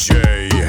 DJ.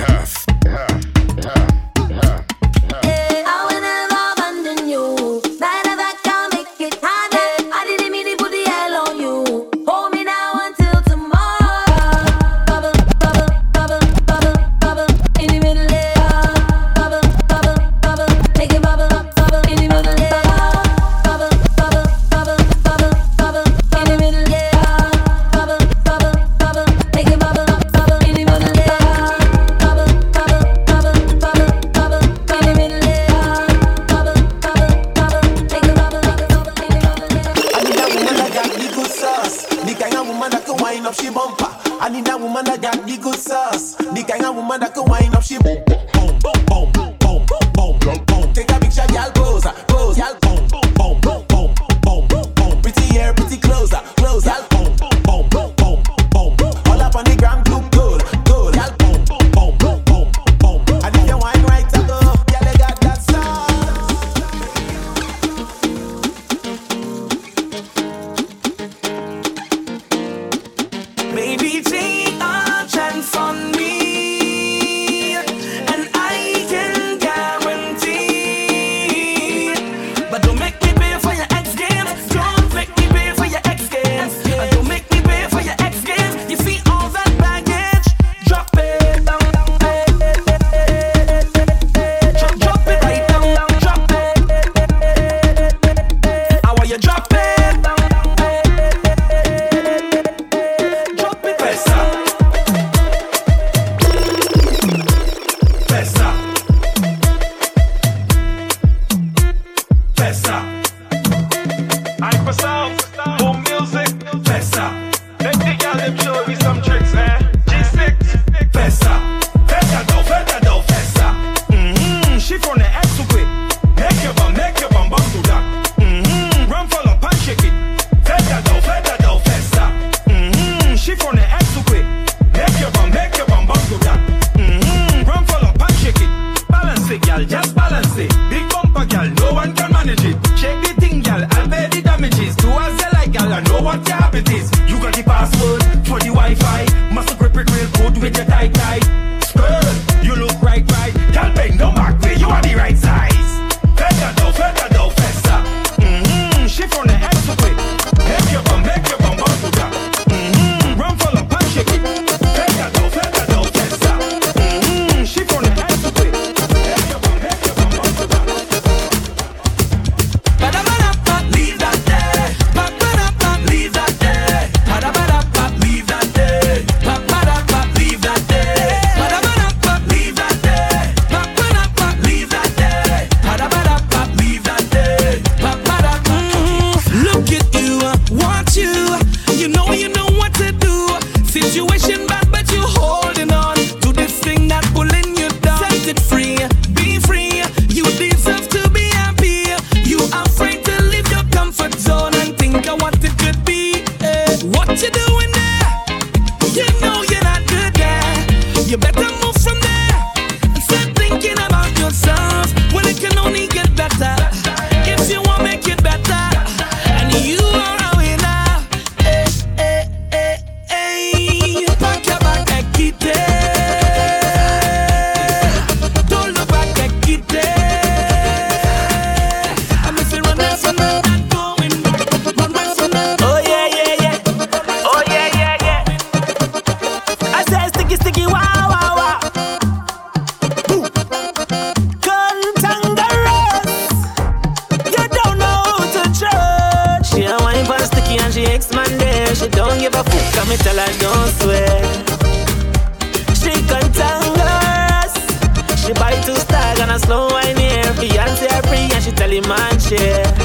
a slow wine here. Beyonce free and she tell him man share.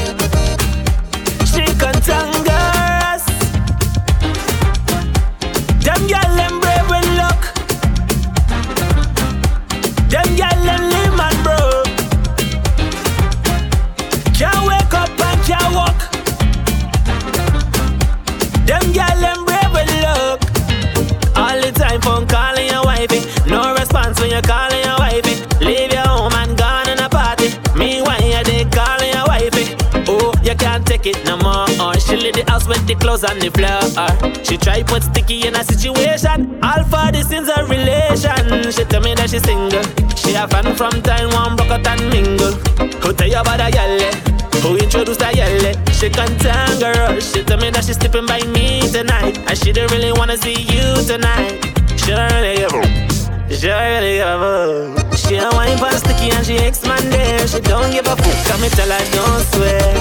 on the floor. She try put sticky in a situation. All for this is a relation. She tell me that she single. She a fan from time one broke out and mingle. Who tell you about a yelle? Who introduced her yelle? She can't girl She tell me that she's sleeping by me tonight And she don't really wanna see you tonight She don't really give She don't really give oh. a She a wine for sticky and she expanded She don't give a fuck Come me tell her don't swear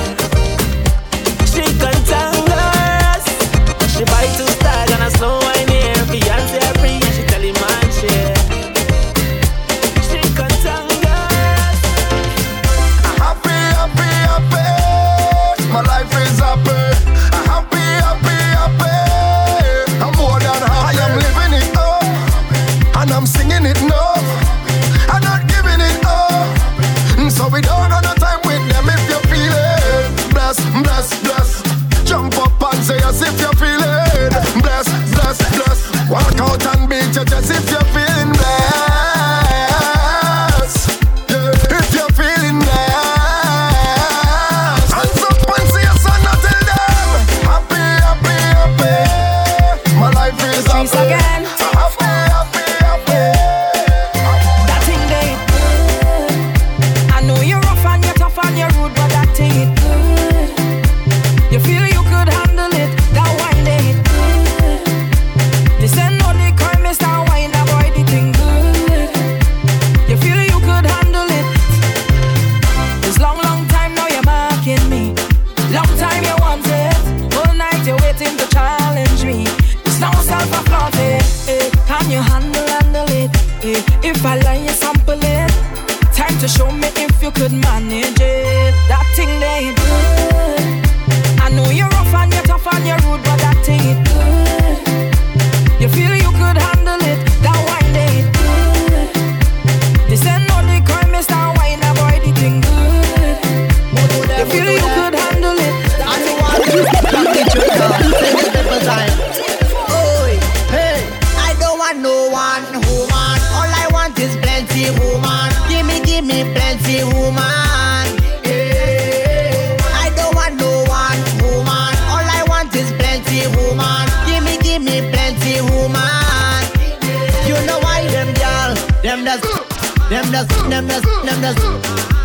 She can't girl sag and I slow wine here for does, them does, them does,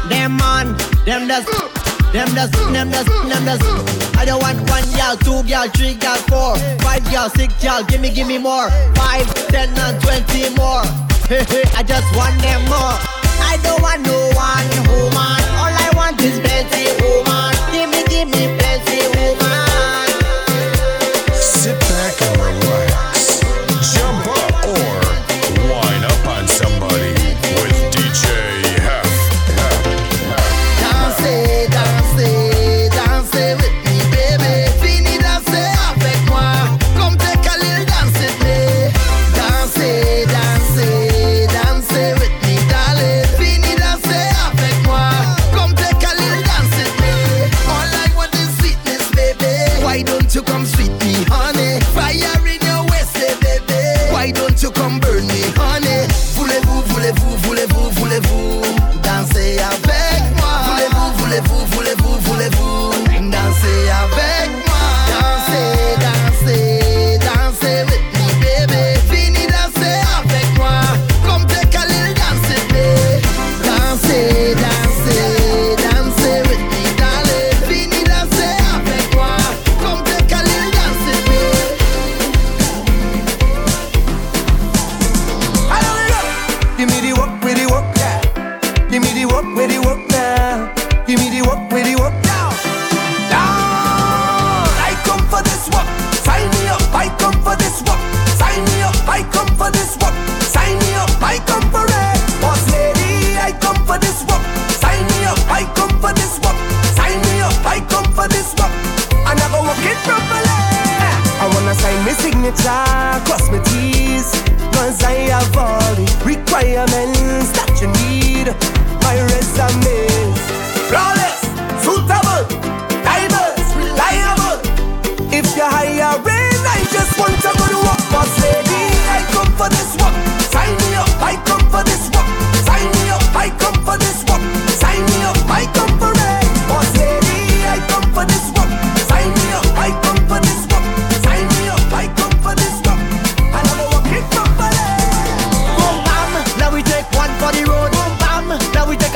them man, them does, them does, them does, them does. I don't want one girl, two gal, three gal, four, five gal, six gal, gimme, gimme more, five, ten, and twenty more. Hey hey, I just want them more. I don't want no one woman. All I want is plenty.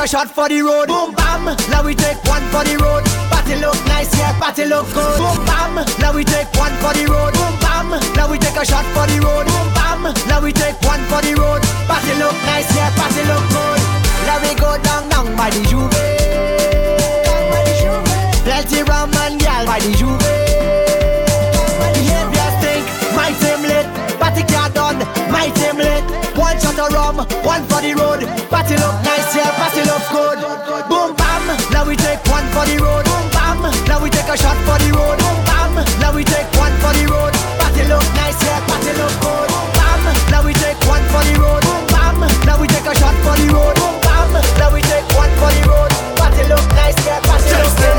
Shot for the road. Boom bam, now we take one for the road. Party look nice, yeah, party look good. Boom bam, now we take one for the road. Boom bam, now we take a shot for the road. Boom bam, now we take one for the road. Party look nice, yeah, party look good. Now we go down, down by the juve. Plenty rum and gal by the juve. Behavior stink, my team lit. Party car done, my team lit. One shot of rum, one for the road. Party look nice, yeah, party look good. Boom bam, now we take one for the road. Boom bam, now we take a shot for the road. Boom bam, now we take one for the road. Party look nice, yeah, party look good. Boom bam, now we take one for the road. Boom bam, now we take a shot for the road. Boom bam, now we take one for the road. Party look nice, yeah, party look good.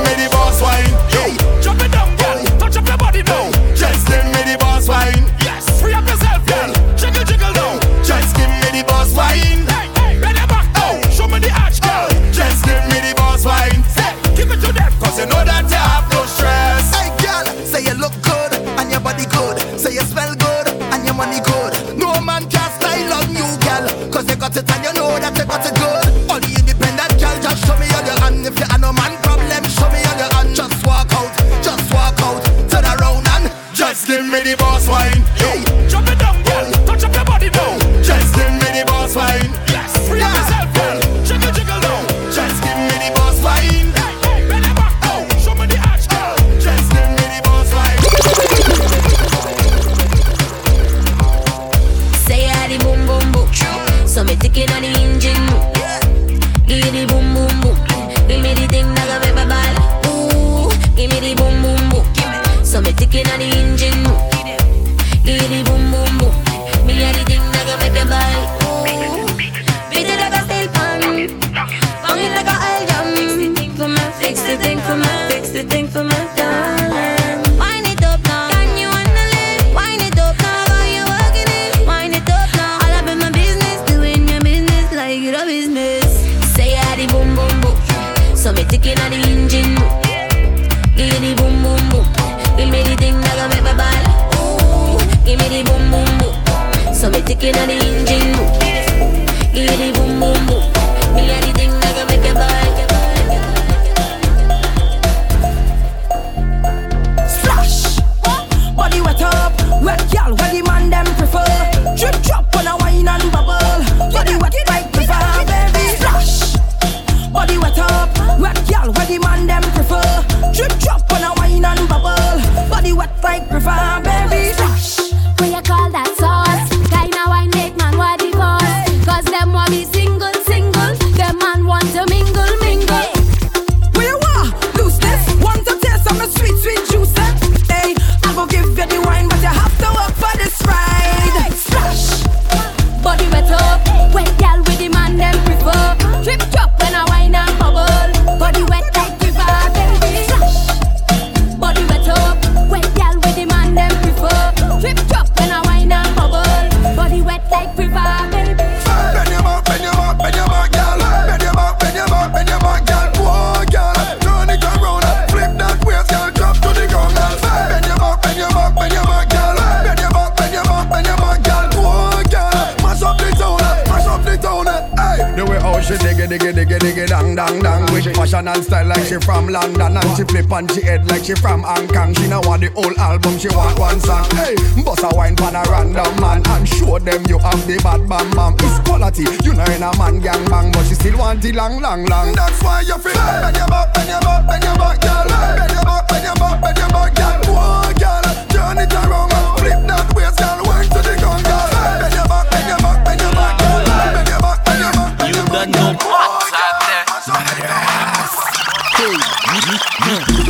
Long long long That's why you feel Bend your back, bend your back, bend your back, girl. Bend your back, bend your back, bend your back, girl. Whoa, girl. Turn it around, flip that waist, girl. Wine to the ground, girl. Bend your back, bend your back, bend your back, girl. Bend your back, bend your back, bend You your back. girl. You done know what's out there.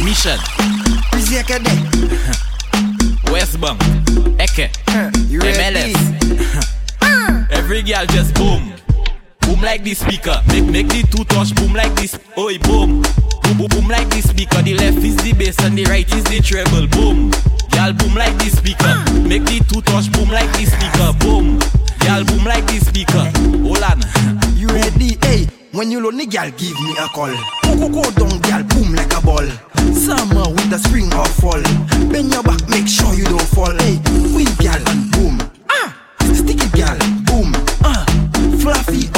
Mission, West Bank, Eke, MLS. Every girl just boom. Like this speaker. Make make the two touch boom like this. Oi boom. Boom boom boom like this speaker. The left is the bass and the right is the treble. Boom. Y'all boom like this speaker. Make the two touch boom like this speaker. Boom. Y'all boom like this speaker. Hold on. You ready? Hey, when you lonely, girl, give me a call. Go go go down, girl, boom like a ball. Summer, winter, spring or fall. Bend your back, make sure you don't fall. Hey, win, girl, boom. Ah, sticky, girl, boom. Ah, fluffy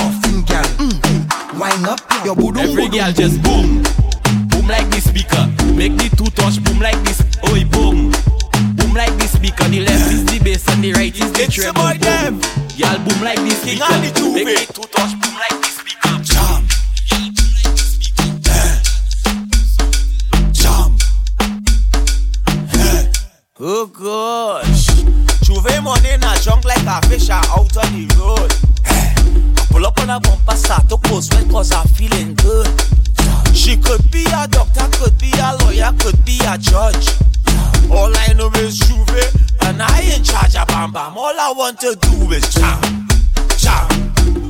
or thin, girl. Wind up your boom girl just boom, boom like the speaker. Make the two touch boom like this. Oi boom, boom like the speaker. The left is the bass and the right is the treble. your boy boom. Girl boom like the King speaker. the Juve. Make the two touch boom like the speaker. Jam. Jam. Oh gosh. Juve money in a junk like a fish out on the road. Pull up on a bumper, start to post cause I'm feeling good. She could be a doctor, could be a lawyer, could be a judge. All I know is Juve, and I in charge of Bam Bam. All I want to do is jam, jam,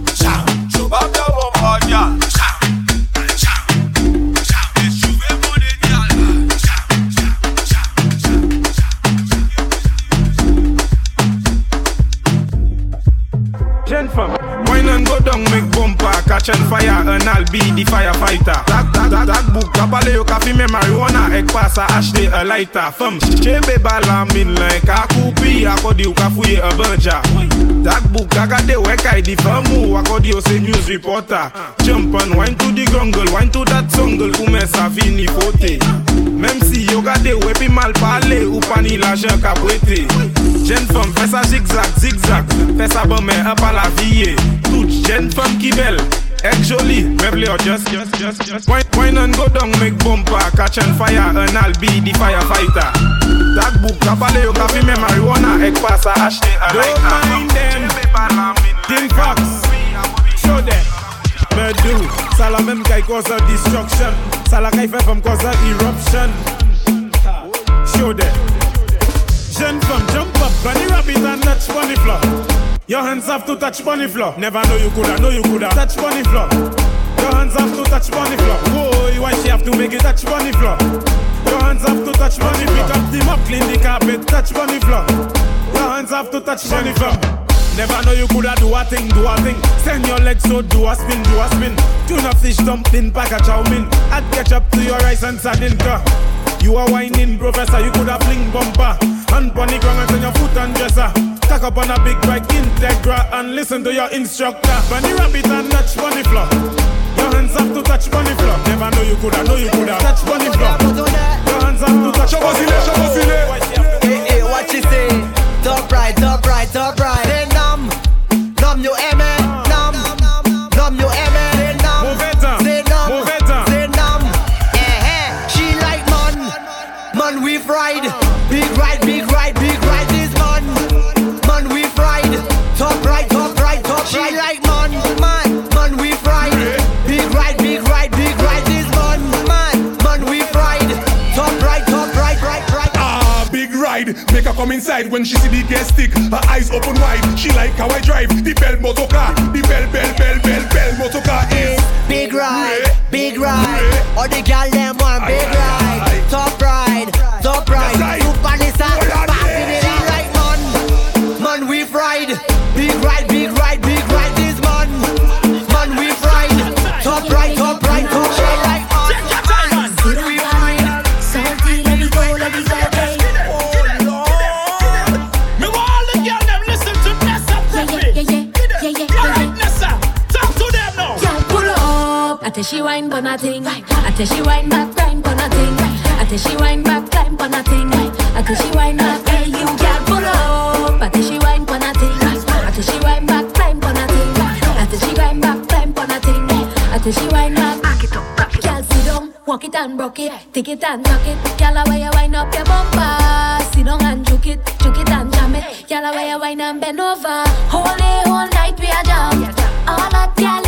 I'll be the firefighter. Tak, tak, tak, tak bouk Kapale yo ka fime marijuana Ek pa sa ashte a lighter. Fem, chebe bala min len Ka koupi akodi yo ka fouye a banja. Tak bouk kakade wek ay di fem ou Akodi yo se news reporter. Jump and wine to the jungle Wine to that jungle Koumen sa vini fote. Mem si yo gade wepi mal pale Ou pani la jen ka pwete Jen fem fesa zigzag, zigzag Fesa bome apala viye Tout jen fem ki bel ek joli, meble yo just, just, just, just. Wine, wine and go down, make bumper, catch and fire, and I'll be the firefighter. That book, kapale yo kafi me marijuana, ek pasa ashte a Don't mind them, Tim Fox, show them. Medu, ça la même qui cause a destruction. Ça la qui fait femme cause a eruption. Show them. Jeune femme, jump up, bunny rabbit and touch bunny floor. Your hands have to touch bunny floor. Never know you coulda, know you coulda touch bunny floor. Your hands have to touch bunny floor. Whoa, why she have to make it touch bunny floor? Your hands have to touch bunny Pick up the mop, clean the carpet, touch bunny floor. Your hands have to touch bunny floor. Never know you coulda do a thing, do a thing. Send your legs so do a spin, do a spin. Tuna fish dumpling, pack a chow mein. Add ketchup to your rice and sardine. ka. You are whining, professor. You coulda fling bumper. Hand pon the ground and turn your foot and dresser. Tack up on a big bike, Integra, and listen to your instructor. Bunny rabbit and touch bunny floor. Your hands have to touch bunny floor. Never know you coulda, know you coulda touch bunny floor. Your hands have to touch bunny floor. Hey, hey, what you say? Top right, top right, top right. Say um, numb, numb you aimé, She like man, man, man we ride, big ride, big ride, big ride this man, man, man we ride. Top right, top right, right, right. Ah, big ride. Make her come inside when she see the gas stick. Her eyes open wide. She like how I drive the bell motor car. The bell, bell, bell, bell, bell motor car is Big ride, big ride. All the gal them want big ride, top ride, top ride. right. Super wine but nothing. I tell she wine back, climb but nothing. I tell she wine back, climb but nothing. I tell she wine back, hey you girl, pull up. Tell she wine but nothing. I she wine back, climb but nothing. I tell she wine back, climb but nothing. I tell she wine back, back it up, back it up. Girl, sit down, walk it and broke it, take it and rock it. Girl, why you wine up your bumper? Sit down and juke it, juke it and jam it. Girl, why you wine and bend over? Whole day, whole night we are jam. All that girl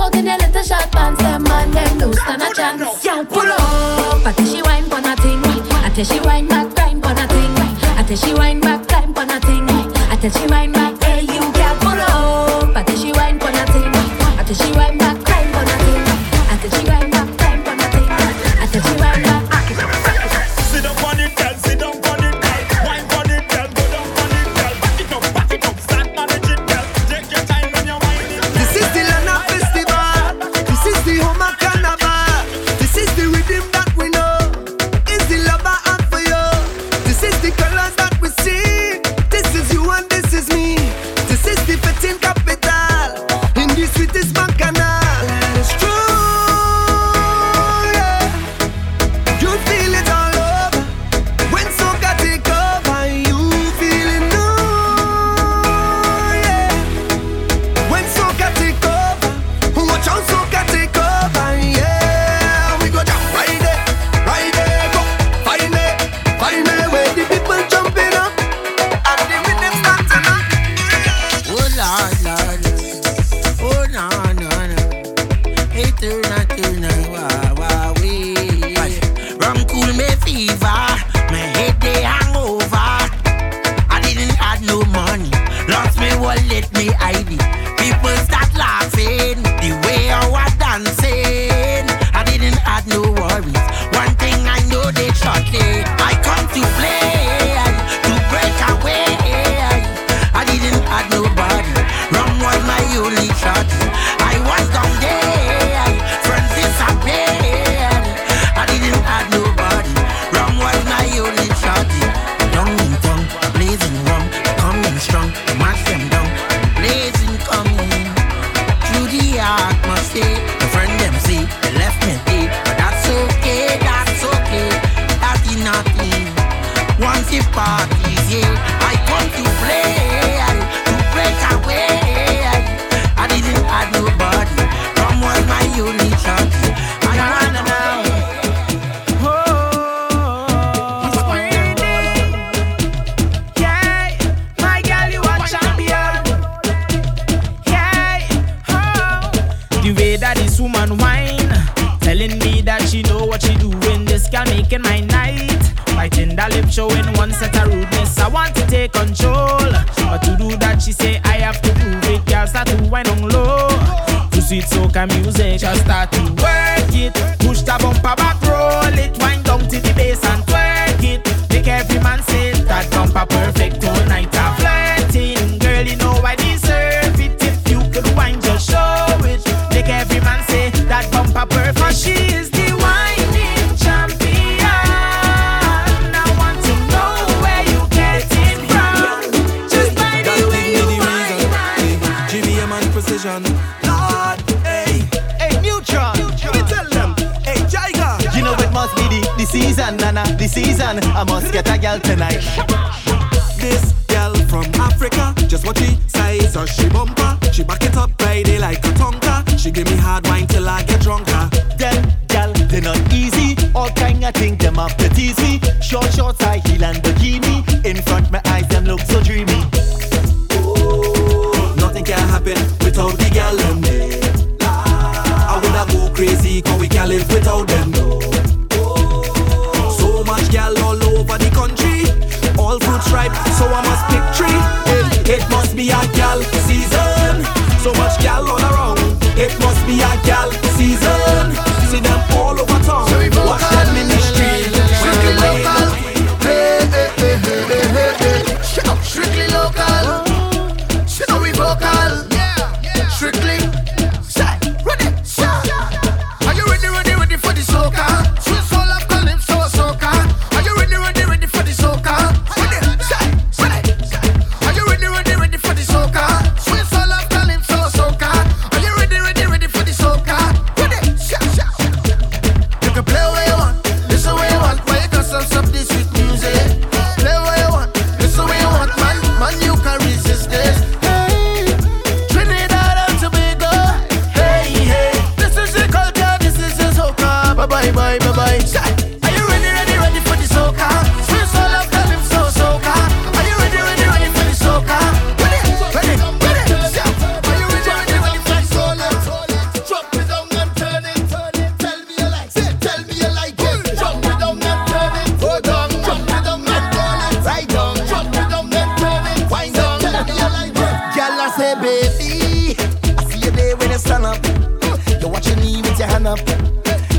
out in their little short pants, them man them no stand a chance. Girl, pull up. I tell she wine for nothing. I tell she wine back, grind for nothing. I tell she wine back, climb for nothing. Tell she wine back, caminhos a as tatuagens a gal baby. I see you there when you stand up. You're watching me with your hand up.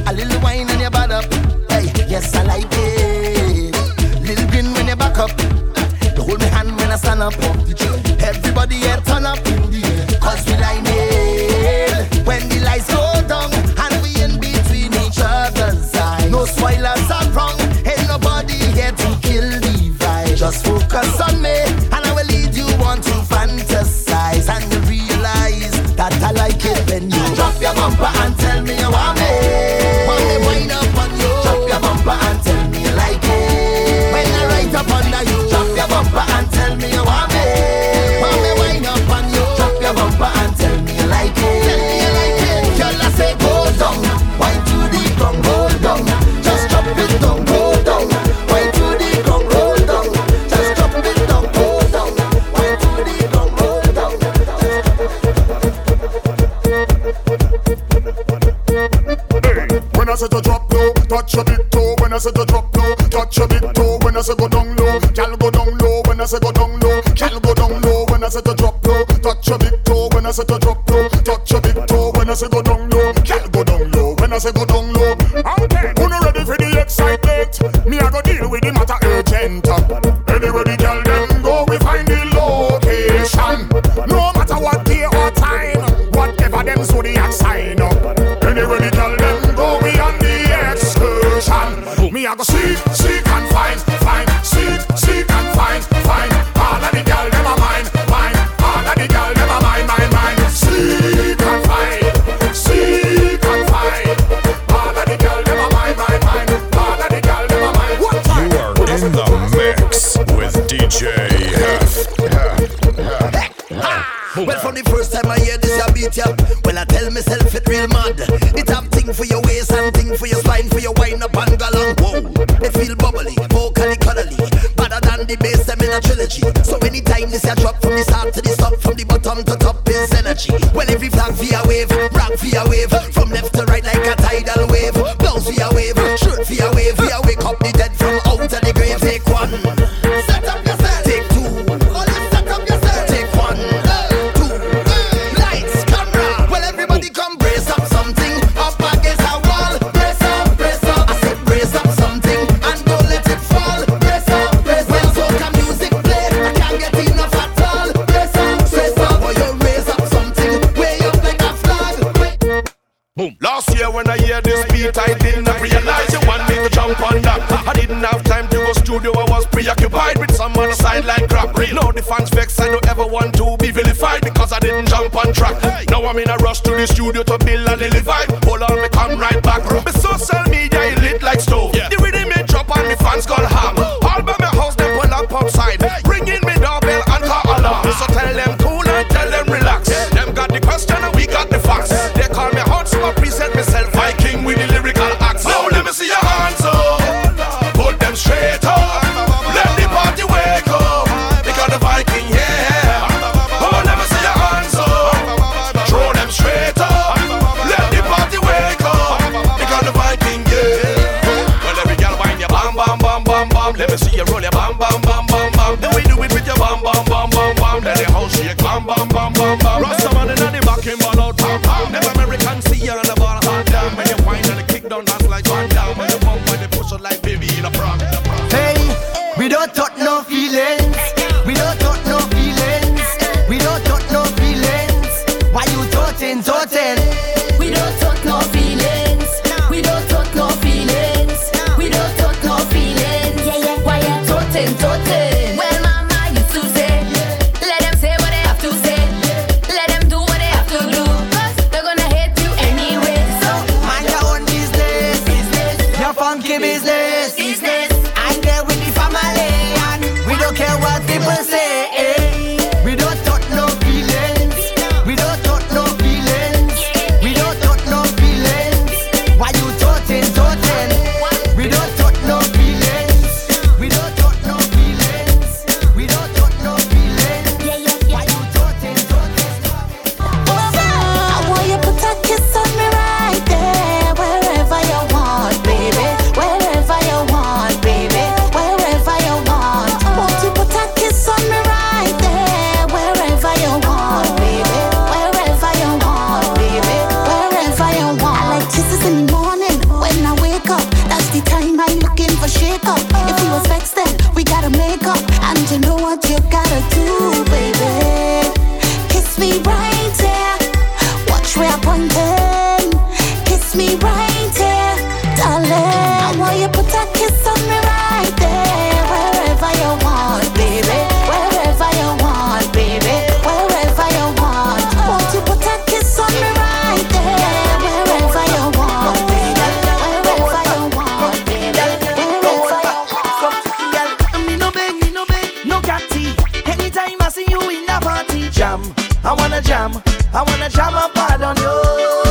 A little wine on your butt up. Hey, yes, I like it. Little grin when you back up. You hold my hand when I stand up. Everybody here turn up in the air. Cause we like it. When the lights go down and we in between each other's eyes. No spoilers are wrong. Ain't nobody here to kill the vibe. Just focus on say to drop low, touch a big toe. When I say go down low, gal go down low. When I say go down low, gal go down low. When I say to drop low, touch a big toe. When I say to drop low, touch a big toe. When I say go down low, gal go down low. When I say go down low, out there. for a wave. From left to right like a tidal wave. bounce, for a wave. shoot, for a wave. Boom. Last year when I hear this beat, I didn't realize you want me to jump on that. I didn't have time to go studio, I was preoccupied with some other sideline crap. Now the fans vex, I don't ever want to be vilified because I didn't jump on track. Now I'm in a rush to the studio to build lily deliver. Hold on, me come right back. Me so self number. Rasta man inna the back him ball out jam, I wanna jam, I wanna jam up on you.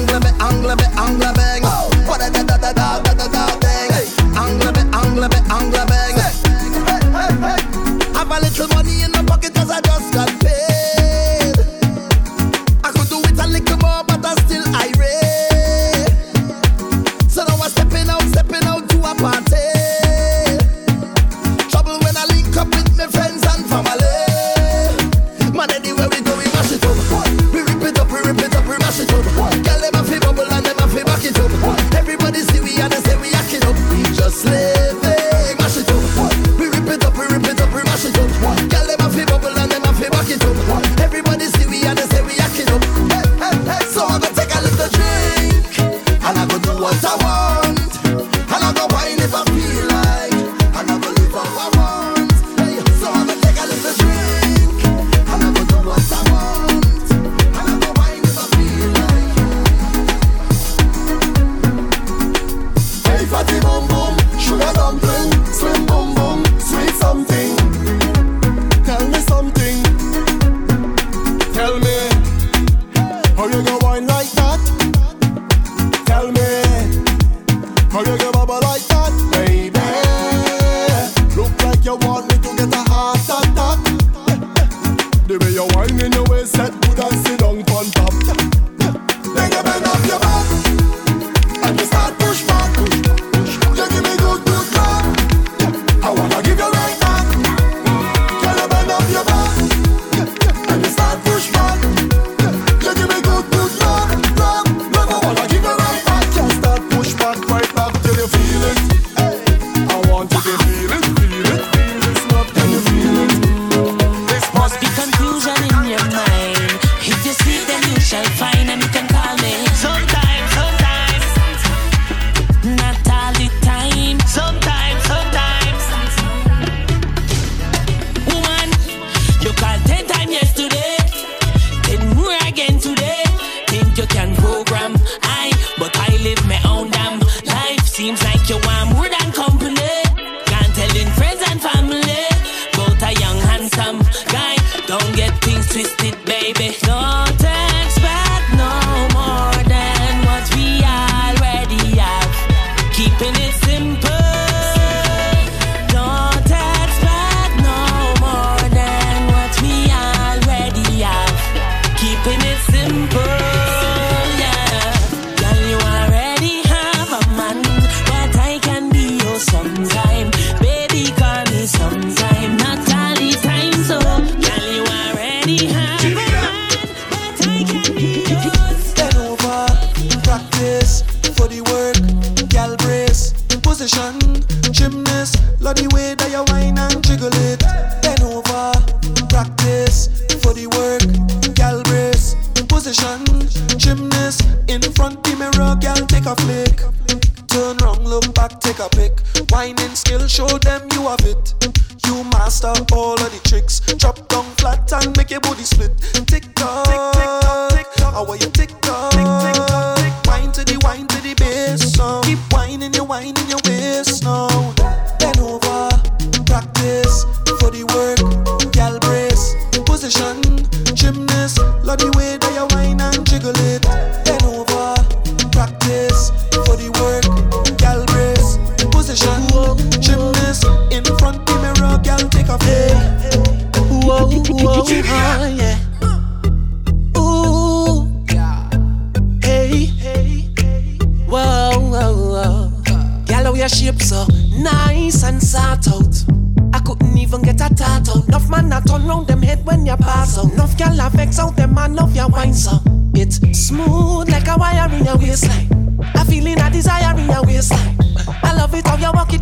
Angla me, angla me, angla bang. Oh. What a da da da da. always said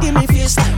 it me face time.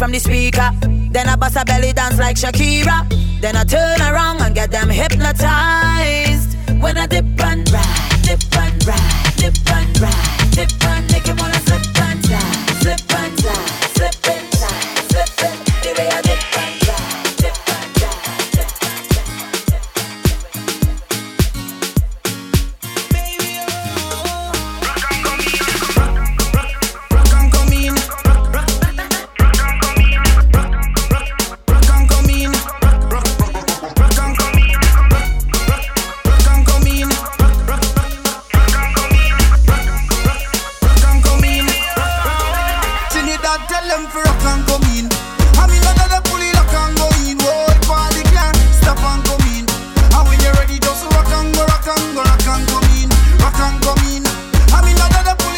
from the speaker. Then I bust a belly dance like Shakira. Then I turn around and get them hypnotized. When I dip and ride, dip and ride, dip and ride. can come in. I'm in a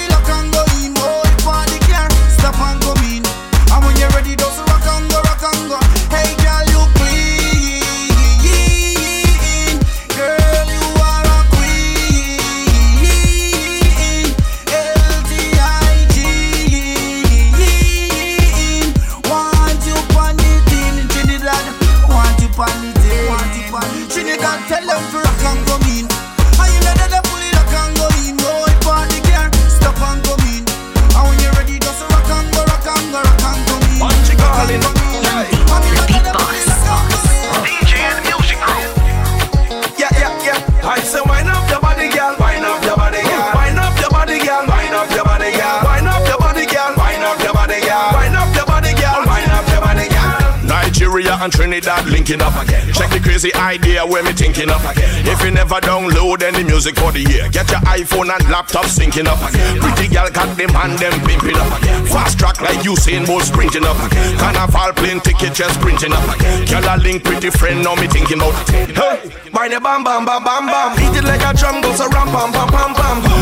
thinking of again. Check the crazy idea where me thinking of again. If you never download any music for the year, get your iPhone and laptop syncing up again. Pretty girl got them hand them pimping up again. Fast track like Usain Bolt sprinting up again. Carnival plane ticket just printing up again. Girl a link pretty friend now me thinking about. Hey, mine a bam bam bam bam bam. Beat it like a drum goes a ram pam pam pam pam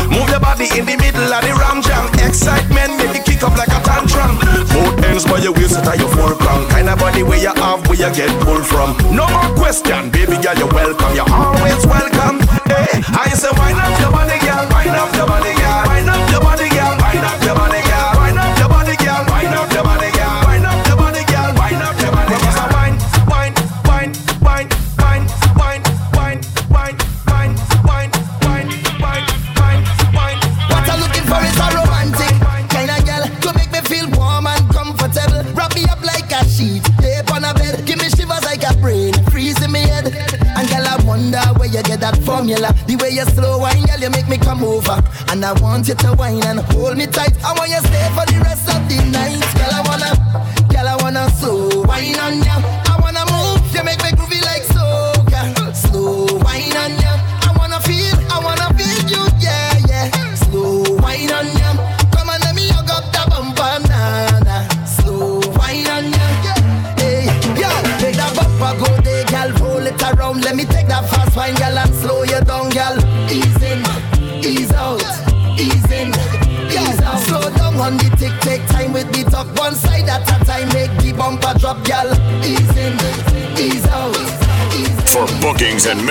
body in the middle of the ram jam. Excitement make you kick up like a tantrum. Both ends by your waist at your fulcrum. Kind of body where you have, where you get pulled from. No more question, baby girl, you're welcome. You're all come get to wine and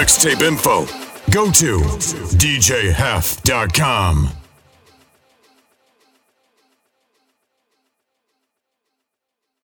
mixtape info, go to djhef.com.